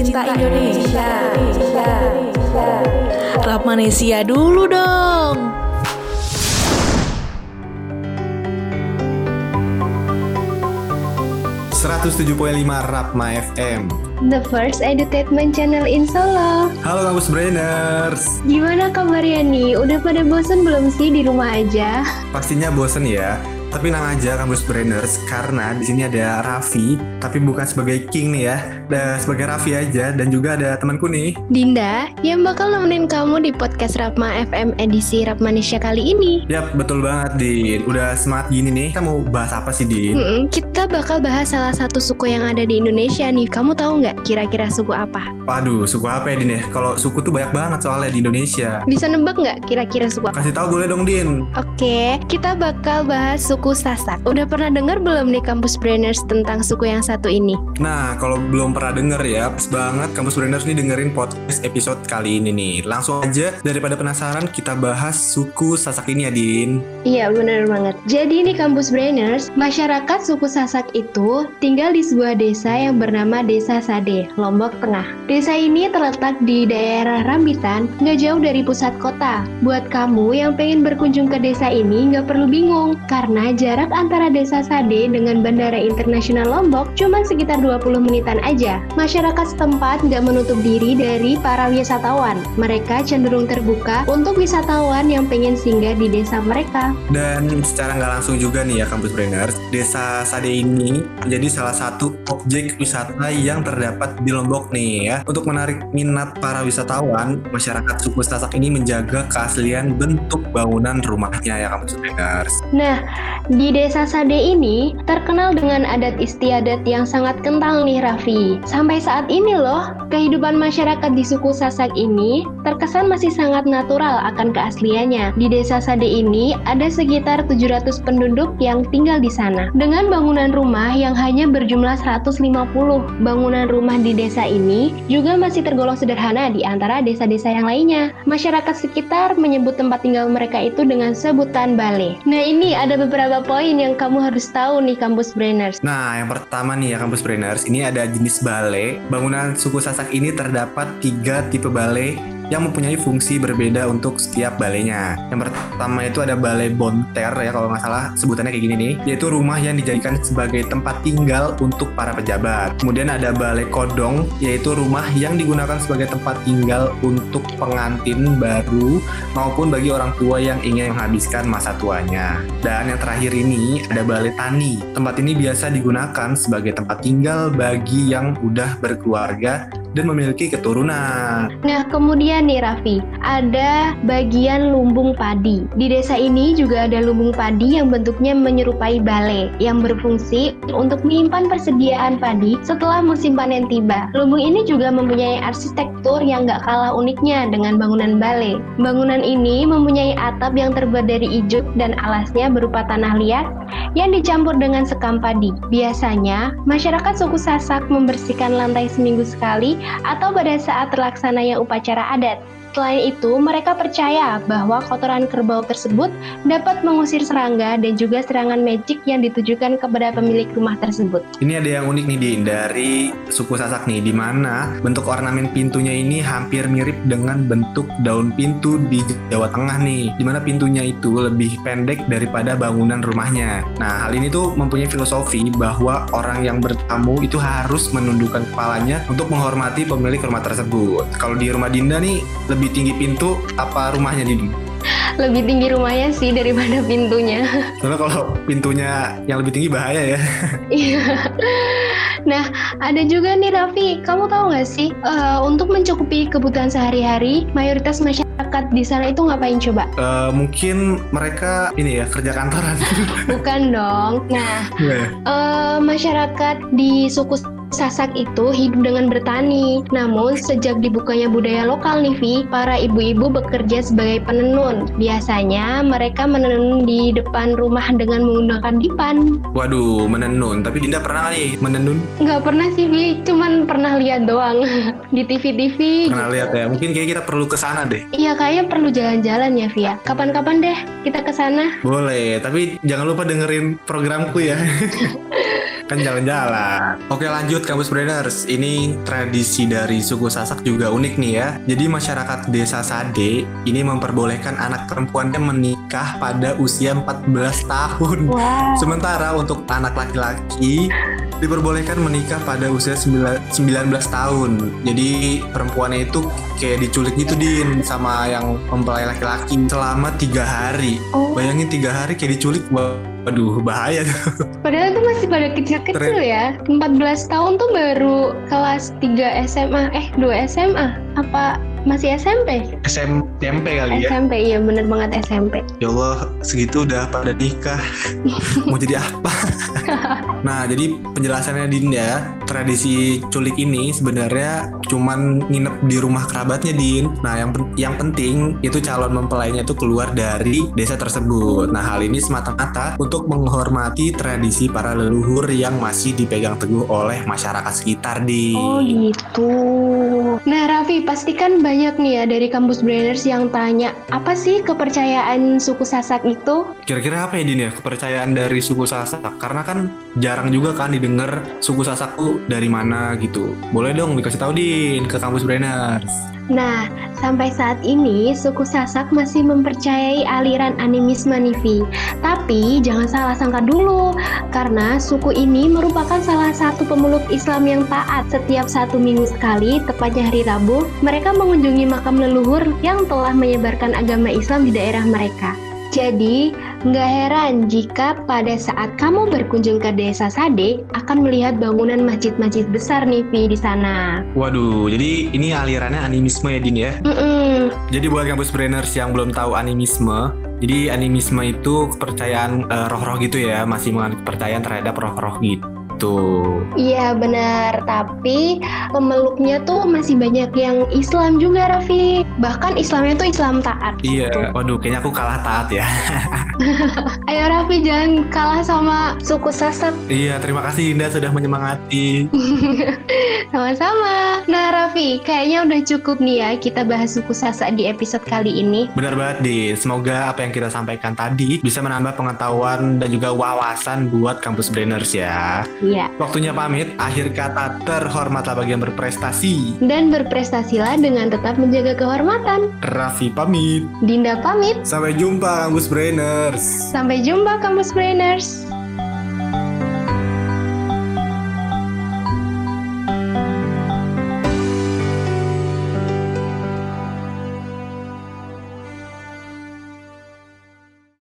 Cinta Indonesia. Rap Manesia dulu dong. lima Rapma FM. The first entertainment channel in Solo. Halo kampus brainers. Gimana kabarnya nih? Udah pada bosan belum sih di rumah aja? Pastinya bosan ya. Tapi tenang aja kampus brainers karena di sini ada Raffi, tapi bukan sebagai king nih ya, ada sebagai Raffi aja dan juga ada temanku nih. Dinda yang bakal nemenin kamu di podcast Rapma FM edisi Rapmanisha kali ini. Yap, betul banget Din. Udah semangat gini nih. Kita mau bahas apa sih Din? Hmm, kita bakal bahas salah satu suku yang ada di Indonesia nih. Kamu tahu nggak kira-kira suku apa? Waduh, suku apa ya Din ya? Kalau suku tuh banyak banget soalnya di Indonesia. Bisa nebak nggak kira-kira suku apa? Kasih tahu boleh dong Din. Oke, kita bakal bahas suku Sasak. Udah pernah dengar belum nih kampus brainers tentang suku yang satu ini? Nah, kalau belum pernah denger ya, pas banget kampus brainers nih dengerin podcast episode kali ini nih. Langsung aja daripada penasaran kita bahas suku Sasak ini ya Din. Iya, bener banget. Jadi nih kampus brainers, masyarakat suku Sasak itu tinggal di sebuah desa yang bernama Desa Sade, Lombok Tengah. Desa ini terletak di daerah Rambitan, nggak jauh dari pusat kota. Buat kamu yang pengen berkunjung ke desa ini nggak perlu bingung, karena jarak antara desa Sade dengan Bandara Internasional Lombok cuma sekitar 20 menitan aja. Masyarakat setempat nggak menutup diri dari para wisatawan. Mereka cenderung terbuka untuk wisatawan yang pengen singgah di desa mereka. Dan secara nggak langsung juga nih ya kampus brainers, desa Sade ini menjadi salah satu objek wisata yang terdapat di Lombok nih ya. Untuk menarik minat para wisatawan, masyarakat suku Sasak ini menjaga keaslian bentuk bangunan rumahnya ya kampus brainers. Nah, di desa Sade ini terkenal dengan adat istiadat yang sangat kental nih Raffi. Sampai saat ini loh, kehidupan masyarakat di suku Sasak ini terkesan masih sangat natural akan keasliannya. Di desa Sade ini ada sekitar 700 penduduk yang tinggal di sana. Dengan bangunan rumah yang hanya berjumlah 150, bangunan rumah di desa ini juga masih tergolong sederhana di antara desa-desa yang lainnya. Masyarakat sekitar menyebut tempat tinggal mereka itu dengan sebutan bale. Nah ini ada beberapa poin yang kamu harus tahu nih kampus brainers. Nah, yang pertama nih ya kampus brainers, ini ada jenis bale. Bangunan suku Sasak ini terdapat tiga tipe bale yang mempunyai fungsi berbeda untuk setiap balenya. Yang pertama itu ada balai bonter ya kalau nggak salah sebutannya kayak gini nih, yaitu rumah yang dijadikan sebagai tempat tinggal untuk para pejabat. Kemudian ada balai kodong, yaitu rumah yang digunakan sebagai tempat tinggal untuk pengantin baru maupun bagi orang tua yang ingin menghabiskan masa tuanya. Dan yang terakhir ini ada balai tani. Tempat ini biasa digunakan sebagai tempat tinggal bagi yang udah berkeluarga dan memiliki keturunan. Nah, kemudian nih Raffi, ada bagian lumbung padi. Di desa ini juga ada lumbung padi yang bentuknya menyerupai bale yang berfungsi untuk menyimpan persediaan padi setelah musim panen tiba. Lumbung ini juga mempunyai arsitektur yang gak kalah uniknya dengan bangunan bale. Bangunan ini mempunyai atap yang terbuat dari ijuk dan alasnya berupa tanah liat yang dicampur dengan sekam padi. Biasanya, masyarakat suku Sasak membersihkan lantai seminggu sekali atau pada saat terlaksananya upacara adat. Selain itu, mereka percaya bahwa kotoran kerbau tersebut dapat mengusir serangga dan juga serangan magic yang ditujukan kepada pemilik rumah tersebut. Ini ada yang unik nih Din dari suku Sasak nih di mana bentuk ornamen pintunya ini hampir mirip dengan bentuk daun pintu di Jawa Tengah nih. Di mana pintunya itu lebih pendek daripada bangunan rumahnya. Nah, hal ini tuh mempunyai filosofi bahwa orang yang bertamu itu harus menundukkan kepalanya untuk menghormati pemilik rumah tersebut. Kalau di rumah Dinda nih lebih tinggi pintu apa rumahnya Din? Lebih tinggi rumahnya sih daripada pintunya. Soalnya kalau pintunya yang lebih tinggi bahaya ya. Iya. nah, ada juga nih Raffi, kamu tahu nggak sih uh, untuk mencukupi kebutuhan sehari-hari, mayoritas masyarakat di sana itu ngapain coba? Uh, mungkin mereka ini ya kerja kantoran. Bukan dong. Nah, yeah. uh, masyarakat di suku Sasak itu hidup dengan bertani. Namun, sejak dibukanya budaya lokal nih, Vi, para ibu-ibu bekerja sebagai penenun. Biasanya mereka menenun di depan rumah dengan menggunakan dipan. Waduh, menenun. Tapi Dinda pernah nih menenun? Nggak pernah sih, Vi. Cuman pernah lihat doang di TV-TV. Pernah lihat ya. Mungkin kayak kita perlu ke sana deh. Iya, kayaknya perlu jalan-jalan ya, Vi. Kapan-kapan deh kita ke sana. Boleh, tapi jangan lupa dengerin programku ya. kan jalan-jalan. Oke lanjut Kampus Brainers. Ini tradisi dari suku Sasak juga unik nih ya. Jadi masyarakat desa Sade ini memperbolehkan anak perempuannya menikah pada usia 14 tahun. Wah. Sementara untuk anak laki-laki diperbolehkan menikah pada usia 9 19 tahun. Jadi perempuannya itu kayak diculik gitu din sama yang mempelai laki-laki selama tiga hari. Oh. Bayangin tiga hari kayak diculik. Waduh bahaya tuh. Padahal itu masih pada kecil-kecil ya. 14 tahun tuh baru kelas 3 SMA. Eh, 2 SMA. Apa masih SMP? SMP kali ya. SMP, iya bener banget SMP. Ya Allah segitu udah pada nikah. Mau jadi apa? nah jadi penjelasannya Din ya tradisi culik ini sebenarnya cuman nginep di rumah kerabatnya Din. Nah yang yang penting itu calon mempelainya itu keluar dari desa tersebut. Nah hal ini semata-mata untuk menghormati tradisi para leluhur yang masih dipegang teguh oleh masyarakat sekitar Din. Oh gitu. Nah Raffi, pastikan banyak nih ya dari kampus Brainers yang tanya, apa sih kepercayaan suku Sasak itu? Kira-kira apa ya Din ya kepercayaan dari suku Sasak? Karena kan jarang juga kan didengar suku Sasak tuh dari mana gitu. Boleh dong dikasih tahu Din ke kampus Brainers. Nah, sampai saat ini suku Sasak masih mempercayai aliran animisme nih Vi. Tapi jangan salah sangka dulu, karena suku ini merupakan salah satu pemeluk Islam yang taat. Setiap satu minggu sekali, tepatnya hari Rabu, mereka mengunjungi makam leluhur yang telah menyebarkan agama Islam di daerah mereka. Jadi, nggak heran jika pada saat kamu berkunjung ke desa Sade akan melihat bangunan masjid-masjid besar nih Vi di sana. Waduh, jadi ini alirannya animisme ya Din ya. Mm-mm. Jadi buat kampus brainers yang belum tahu animisme, jadi animisme itu kepercayaan eh, roh-roh gitu ya, masih menganut kepercayaan terhadap roh-roh gitu. Iya benar, tapi pemeluknya tuh masih banyak yang Islam juga Raffi. Bahkan Islamnya tuh Islam taat. Iya, waduh kayaknya aku kalah taat ya. Ayo Raffi jangan kalah sama suku Sasak. iya, terima kasih Dinda sudah menyemangati. Sama-sama. Nah Raffi, kayaknya udah cukup nih ya kita bahas suku Sasak di episode kali ini. Benar banget Din, semoga apa yang kita sampaikan tadi bisa menambah pengetahuan dan juga wawasan buat kampus brainers ya. Iya. Waktunya pamit, akhir kata terhormatlah bagi yang berprestasi. Dan berprestasilah dengan tetap menjaga kehormatan. Raffi pamit. Dinda pamit. Sampai jumpa kampus brainers. Sampai jumpa kampus brainers.